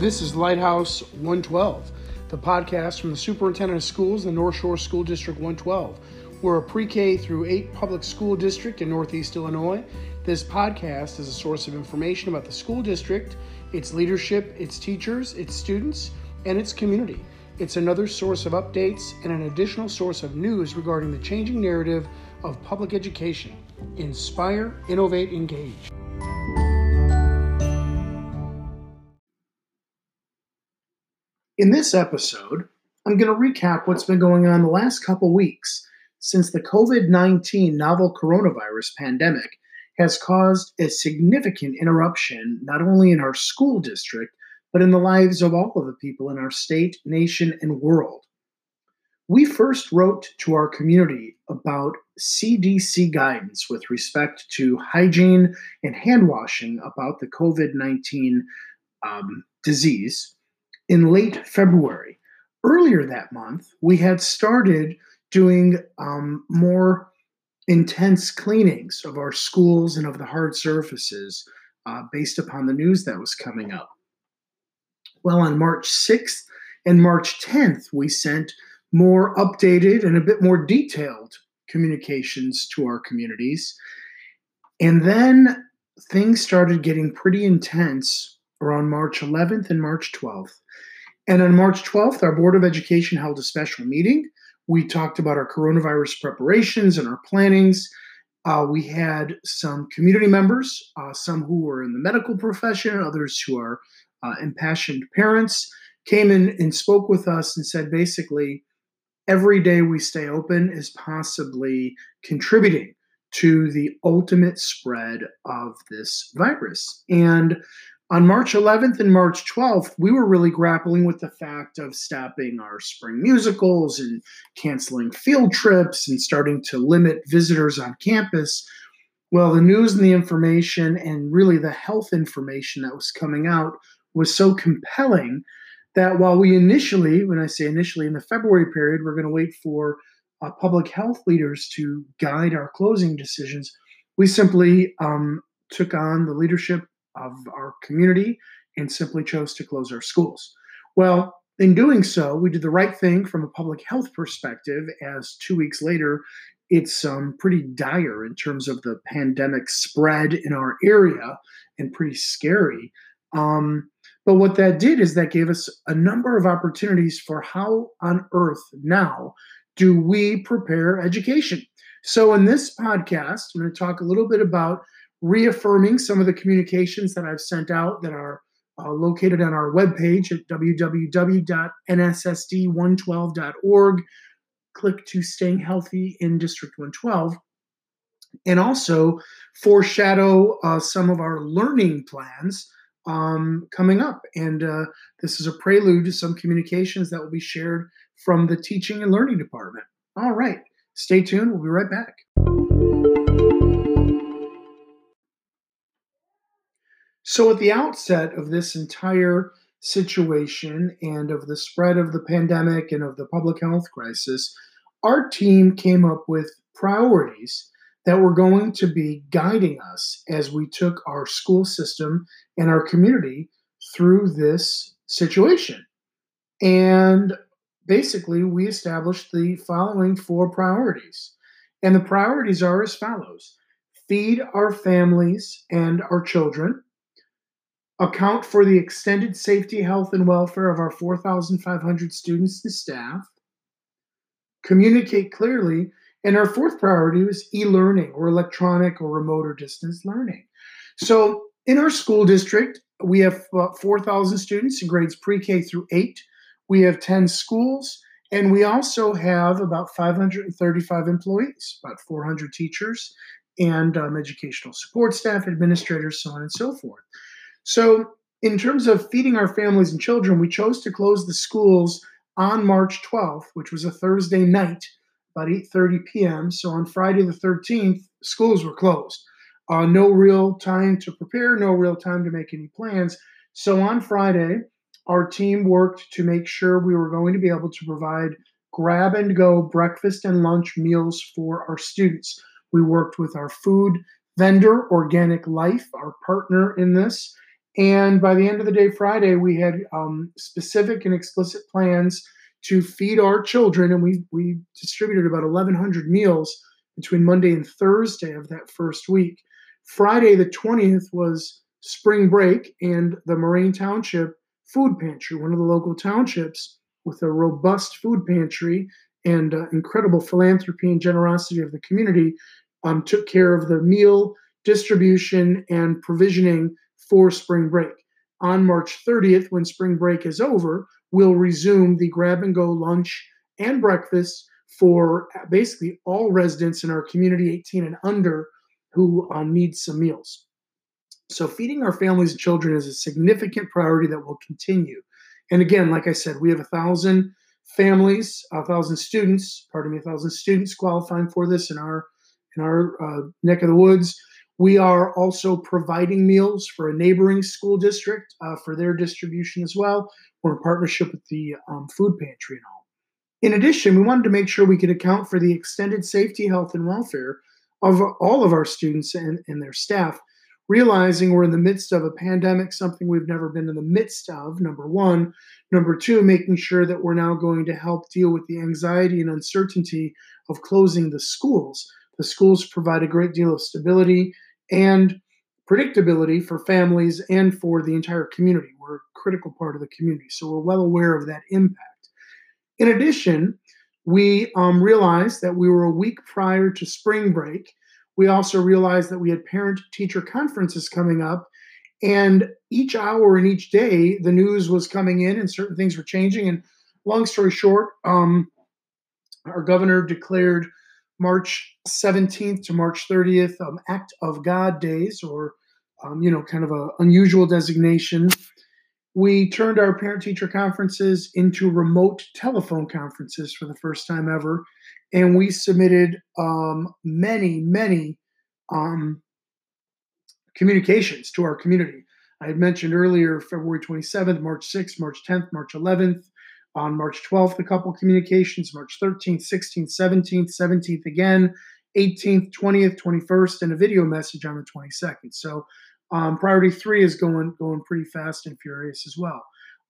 This is Lighthouse 112, the podcast from the Superintendent of Schools in the North Shore School District 112. We're a pre K through 8 public school district in Northeast Illinois. This podcast is a source of information about the school district, its leadership, its teachers, its students, and its community. It's another source of updates and an additional source of news regarding the changing narrative of public education. Inspire, innovate, engage. In this episode, I'm going to recap what's been going on the last couple weeks since the COVID 19 novel coronavirus pandemic has caused a significant interruption not only in our school district, but in the lives of all of the people in our state, nation, and world. We first wrote to our community about CDC guidance with respect to hygiene and hand washing about the COVID 19 um, disease in late February. Earlier that month, we had started doing um, more intense cleanings of our schools and of the hard surfaces uh, based upon the news that was coming up. Well, on March 6th and March 10th, we sent more updated and a bit more detailed communications to our communities. And then things started getting pretty intense around March 11th and March 12th. And on March 12th, our Board of Education held a special meeting. We talked about our coronavirus preparations and our plannings. Uh, we had some community members, uh, some who were in the medical profession, others who are uh, impassioned parents, came in and spoke with us and said basically, every day we stay open is possibly contributing to the ultimate spread of this virus. And on March 11th and March 12th, we were really grappling with the fact of stopping our spring musicals and canceling field trips and starting to limit visitors on campus. Well, the news and the information, and really the health information that was coming out, was so compelling that while we initially, when I say initially in the February period, we're going to wait for uh, public health leaders to guide our closing decisions, we simply um, took on the leadership of our community and simply chose to close our schools. Well, in doing so, we did the right thing from a public health perspective, as two weeks later, it's um, pretty dire in terms of the pandemic spread in our area and pretty scary. Um, but what that did is that gave us a number of opportunities for how on earth now do we prepare education. So, in this podcast, I'm going to talk a little bit about reaffirming some of the communications that I've sent out that are uh, located on our webpage at www.nssd112.org. Click to Staying Healthy in District 112. And also foreshadow uh, some of our learning plans um, coming up. And uh, this is a prelude to some communications that will be shared from the teaching and learning department. All right, stay tuned. We'll be right back. So, at the outset of this entire situation and of the spread of the pandemic and of the public health crisis, our team came up with priorities that were going to be guiding us as we took our school system and our community through this situation. And basically, we established the following four priorities. And the priorities are as follows feed our families and our children account for the extended safety, health, and welfare of our 4,500 students and staff, communicate clearly, and our fourth priority was e learning or electronic or remote or distance learning. So in our school district, we have about 4,000 students in grades pre K through 8. We have 10 schools, and we also have about 535 employees, about 400 teachers, and um, educational support staff, administrators, so on and so forth. So, in terms of feeding our families and children, we chose to close the schools on March 12th, which was a Thursday night, about 8:30 p.m. So on Friday the 13th, schools were closed. Uh, no real time to prepare, no real time to make any plans. So on Friday, our team worked to make sure we were going to be able to provide grab and go breakfast and lunch meals for our students. We worked with our food vendor, Organic Life, our partner in this, And by the end of the day, Friday, we had um, specific and explicit plans to feed our children, and we we distributed about 1,100 meals between Monday and Thursday of that first week. Friday, the 20th, was spring break, and the Moraine Township Food Pantry, one of the local townships with a robust food pantry and uh, incredible philanthropy and generosity of the community, um, took care of the meal distribution and provisioning for spring break. On March 30th, when spring break is over, we'll resume the grab and go lunch and breakfast for basically all residents in our community 18 and under who uh, need some meals. So, feeding our families and children is a significant priority that will continue. And again, like I said, we have a thousand families, a thousand students, pardon me, a thousand students qualifying for this in our in our uh, neck of the woods. We are also providing meals for a neighboring school district uh, for their distribution as well. We're in partnership with the um, food pantry and all. In addition, we wanted to make sure we could account for the extended safety, health, and welfare of all of our students and, and their staff, realizing we're in the midst of a pandemic, something we've never been in the midst of, number one. Number two, making sure that we're now going to help deal with the anxiety and uncertainty of closing the schools. The schools provide a great deal of stability and predictability for families and for the entire community. We're a critical part of the community, so we're well aware of that impact. In addition, we um, realized that we were a week prior to spring break. We also realized that we had parent teacher conferences coming up. And each hour and each day, the news was coming in and certain things were changing. And long story short, um, our governor declared March 17th to March 30th, um, Act of God days, or um, you know, kind of an unusual designation. We turned our parent teacher conferences into remote telephone conferences for the first time ever, and we submitted um, many, many um, communications to our community. I had mentioned earlier February 27th, March 6th, March 10th, March 11th, on March 12th, a couple communications, March 13th, 16th, 17th, 17th again, 18th, 20th, 21st, and a video message on the 22nd. So um, priority three is going going pretty fast and furious as well.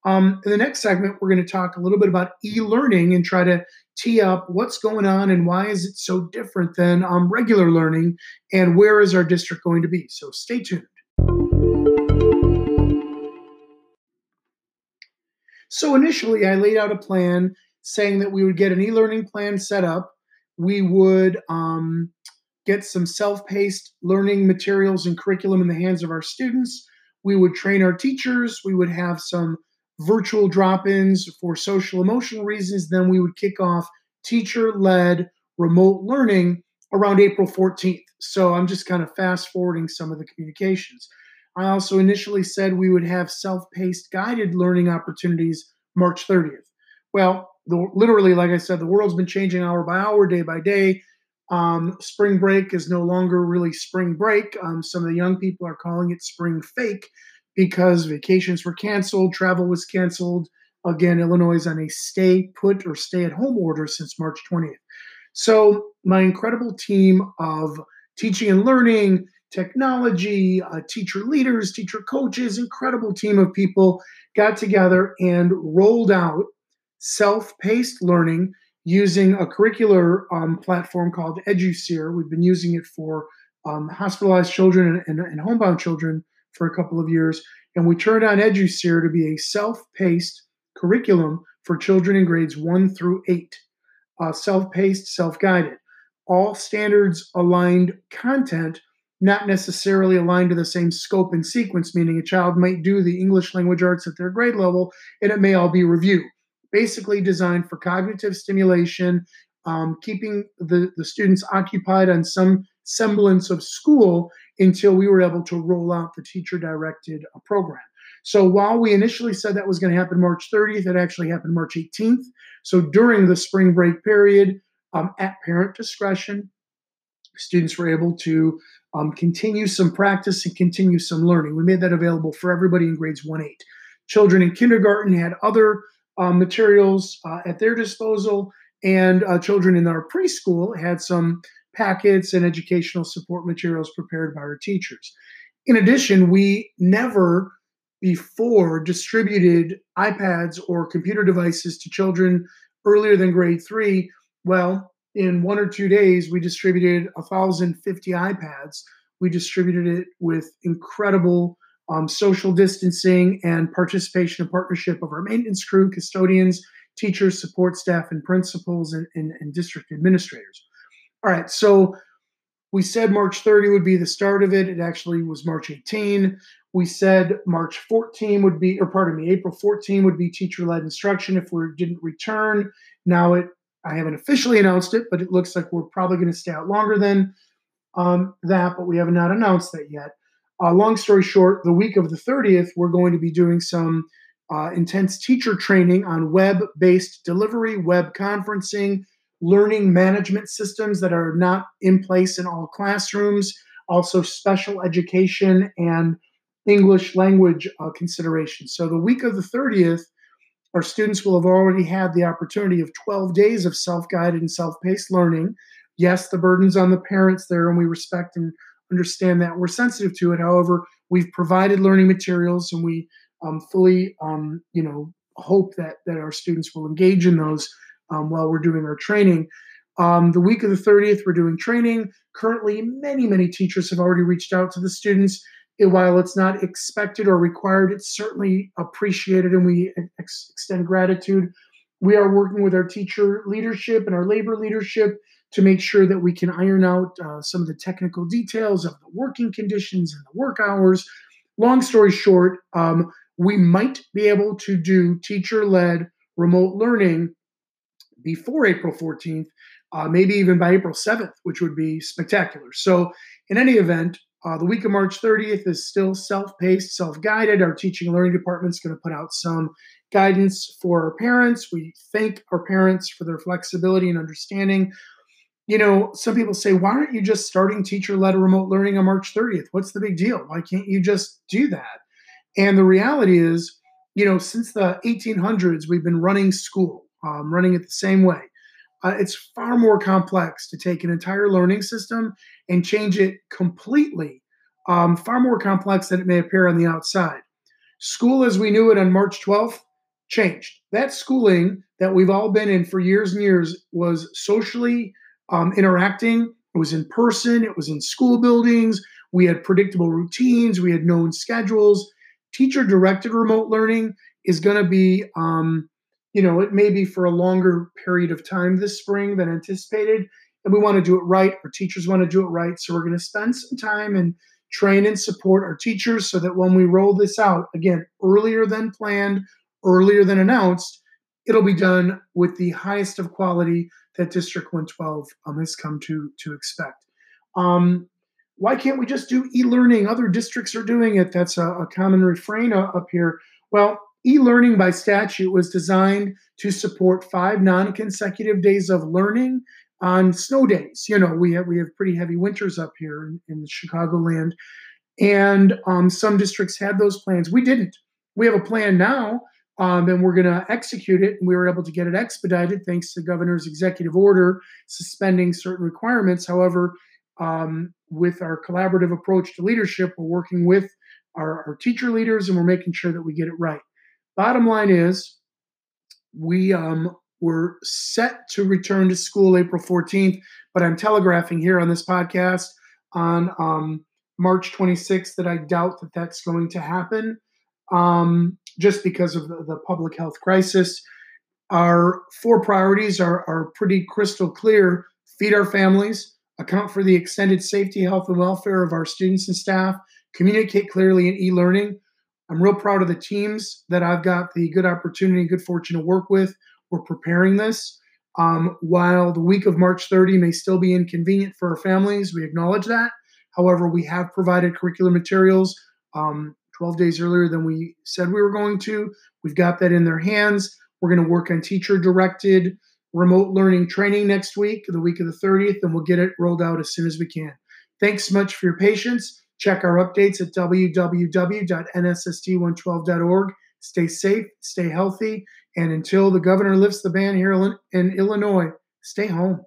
Um, in the next segment, we're going to talk a little bit about e-learning and try to tee up what's going on and why is it so different than um, regular learning and where is our district going to be. So stay tuned. So initially, I laid out a plan saying that we would get an e-learning plan set up. We would um, get some self-paced learning materials and curriculum in the hands of our students. We would train our teachers. We would have some virtual drop-ins for social emotional reasons. Then we would kick off teacher-led remote learning around April 14th. So I'm just kind of fast forwarding some of the communications. I also initially said we would have self paced guided learning opportunities March 30th. Well, the, literally, like I said, the world's been changing hour by hour, day by day. Um, spring break is no longer really spring break. Um, some of the young people are calling it spring fake because vacations were canceled, travel was canceled. Again, Illinois is on a stay put or stay at home order since March 20th. So, my incredible team of teaching and learning, technology, uh, teacher leaders, teacher coaches, incredible team of people got together and rolled out self paced learning using a curricular um, platform called EduSeer. We've been using it for um, hospitalized children and, and, and, homebound children for a couple of years. And we turned on EduSeer to be a self paced curriculum for children in grades one through eight, uh, self paced, self guided. All standards aligned content not necessarily aligned to the same scope and sequence, meaning a child might do the English language arts at their grade level and it may all be review. Basically, designed for cognitive stimulation, um, keeping the, the students occupied on some semblance of school until we were able to roll out the teacher directed uh, program. So while we initially said that was going to happen March 30th, it actually happened March 18th. So during the spring break period, um, at parent discretion, students were able to um, continue some practice and continue some learning. We made that available for everybody in grades 1 8. Children in kindergarten had other uh, materials uh, at their disposal, and uh, children in our preschool had some packets and educational support materials prepared by our teachers. In addition, we never before distributed iPads or computer devices to children earlier than grade three. Well, in one or two days, we distributed 1,050 iPads. We distributed it with incredible um, social distancing and participation and partnership of our maintenance crew, custodians, teachers, support staff, and principals and, and, and district administrators. All right, so we said March 30 would be the start of it. It actually was March 18. We said March 14 would be, or pardon me, April 14 would be teacher-led instruction if we didn't return. Now it, I haven't officially announced it, but it looks like we're probably going to stay out longer than um, that, but we have not announced that yet. Uh, long story short, the week of the 30th, we're going to be doing some uh, intense teacher training on web based delivery, web conferencing, learning management systems that are not in place in all classrooms, also special education and English language uh, considerations. So, the week of the 30th, our students will have already had the opportunity of 12 days of self guided and self paced learning. Yes, the burden's on the parents there, and we respect and understand that. We're sensitive to it. However, we've provided learning materials and we um, fully, um, you know, hope that, that our students will engage in those um, while we're doing our training. Um, the week of the 30th, we're doing training. Currently, many, many teachers have already reached out to the students. While it's not expected or required, it's certainly appreciated and we ex- extend gratitude. We are working with our teacher leadership and our labor leadership to make sure that we can iron out uh, some of the technical details of the working conditions and the work hours. Long story short, um, we might be able to do teacher led remote learning before April 14th, uh, maybe even by April 7th, which would be spectacular. So, in any event, uh, the week of March 30th is still self paced, self guided. Our teaching and learning department is going to put out some guidance for our parents. We thank our parents for their flexibility and understanding. You know, some people say, why aren't you just starting teacher led remote learning on March 30th? What's the big deal? Why can't you just do that? And the reality is, you know, since the 1800s, we've been running school um, running it the same way. Uh, it's far more complex to take an entire learning system and change it completely, um, far more complex than it may appear on the outside. School as we knew it on March 12th changed. That schooling that we've all been in for years and years was socially um, interacting, it was in person, it was in school buildings, we had predictable routines, we had known schedules. Teacher directed remote learning is going to be um, you know, it may be for a longer period of time this spring than anticipated. And we want to do it right. Our teachers want to do it right. So we're going to spend some time and train and support our teachers so that when we roll this out, again, earlier than planned, earlier than announced, it'll be done with the highest of quality that District 112 um, has come to, to expect. Um, why can't we just do e-learning? Other districts are doing it. That's a, a common refrain up here. Well, E-learning by statute was designed to support five non-consecutive days of learning on snow days. You know, we have we have pretty heavy winters up here in, in Chicagoland, and um, some districts had those plans. We didn't. We have a plan now, um, and we're going to execute it. And we were able to get it expedited thanks to the governor's executive order suspending certain requirements. However, um, with our collaborative approach to leadership, we're working with our, our teacher leaders and we're making sure that we get it right. Bottom line is, we um, were set to return to school April 14th, but I'm telegraphing here on this podcast on um, March 26th that I doubt that that's going to happen um, just because of the, the, public health crisis. Our four priorities are, are pretty crystal clear feed our families, account for the extended safety, health, and welfare of our students and staff, communicate clearly in e learning, I'm real proud of the teams that I've got the good opportunity and good fortune to work with. We're preparing this. Um, while the week of March 30 may still be inconvenient for our families, we acknowledge that. However, we have provided curricular materials um, 12 days earlier than we said we were going to. We've got that in their hands. We're going to work on teacher directed remote learning training next week, the week of the 30th, and we'll get it rolled out as soon as we can. Thanks much for your patience. Check our updates at www.nssd112.org. Stay safe, stay healthy, and until the governor lifts the ban here in Illinois, stay home.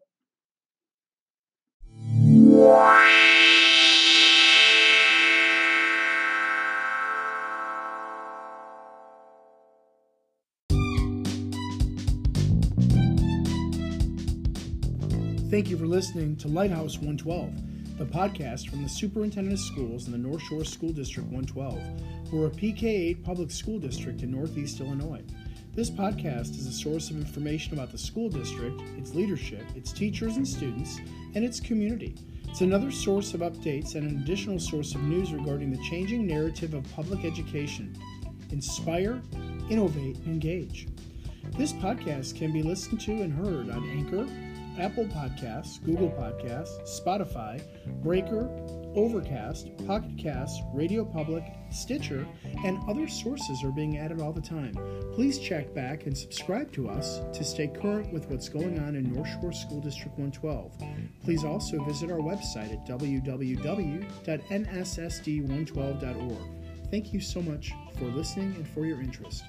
Thank you for listening to Lighthouse 112 the podcast from the Superintendent of Schools in the North Shore School District 112. We're a PK 8 public school district in Northeast Illinois. This podcast is a source of information about the school district, its leadership, its teachers and students, and its community. It's another source of updates and an additional source of news regarding the changing narrative of public education. Inspire, innovate, engage. This podcast can be listened to and heard on Anchor, Apple Podcasts, Google Podcasts, Spotify, Breaker, Overcast, Pocket Cast, Radio Public, Stitcher, and other sources are being added all the time. Please check back and subscribe to us to stay current with what's going on in North Shore School District 112. Please also visit our website at www.nssd112.org. Thank you so much for listening and for your interest.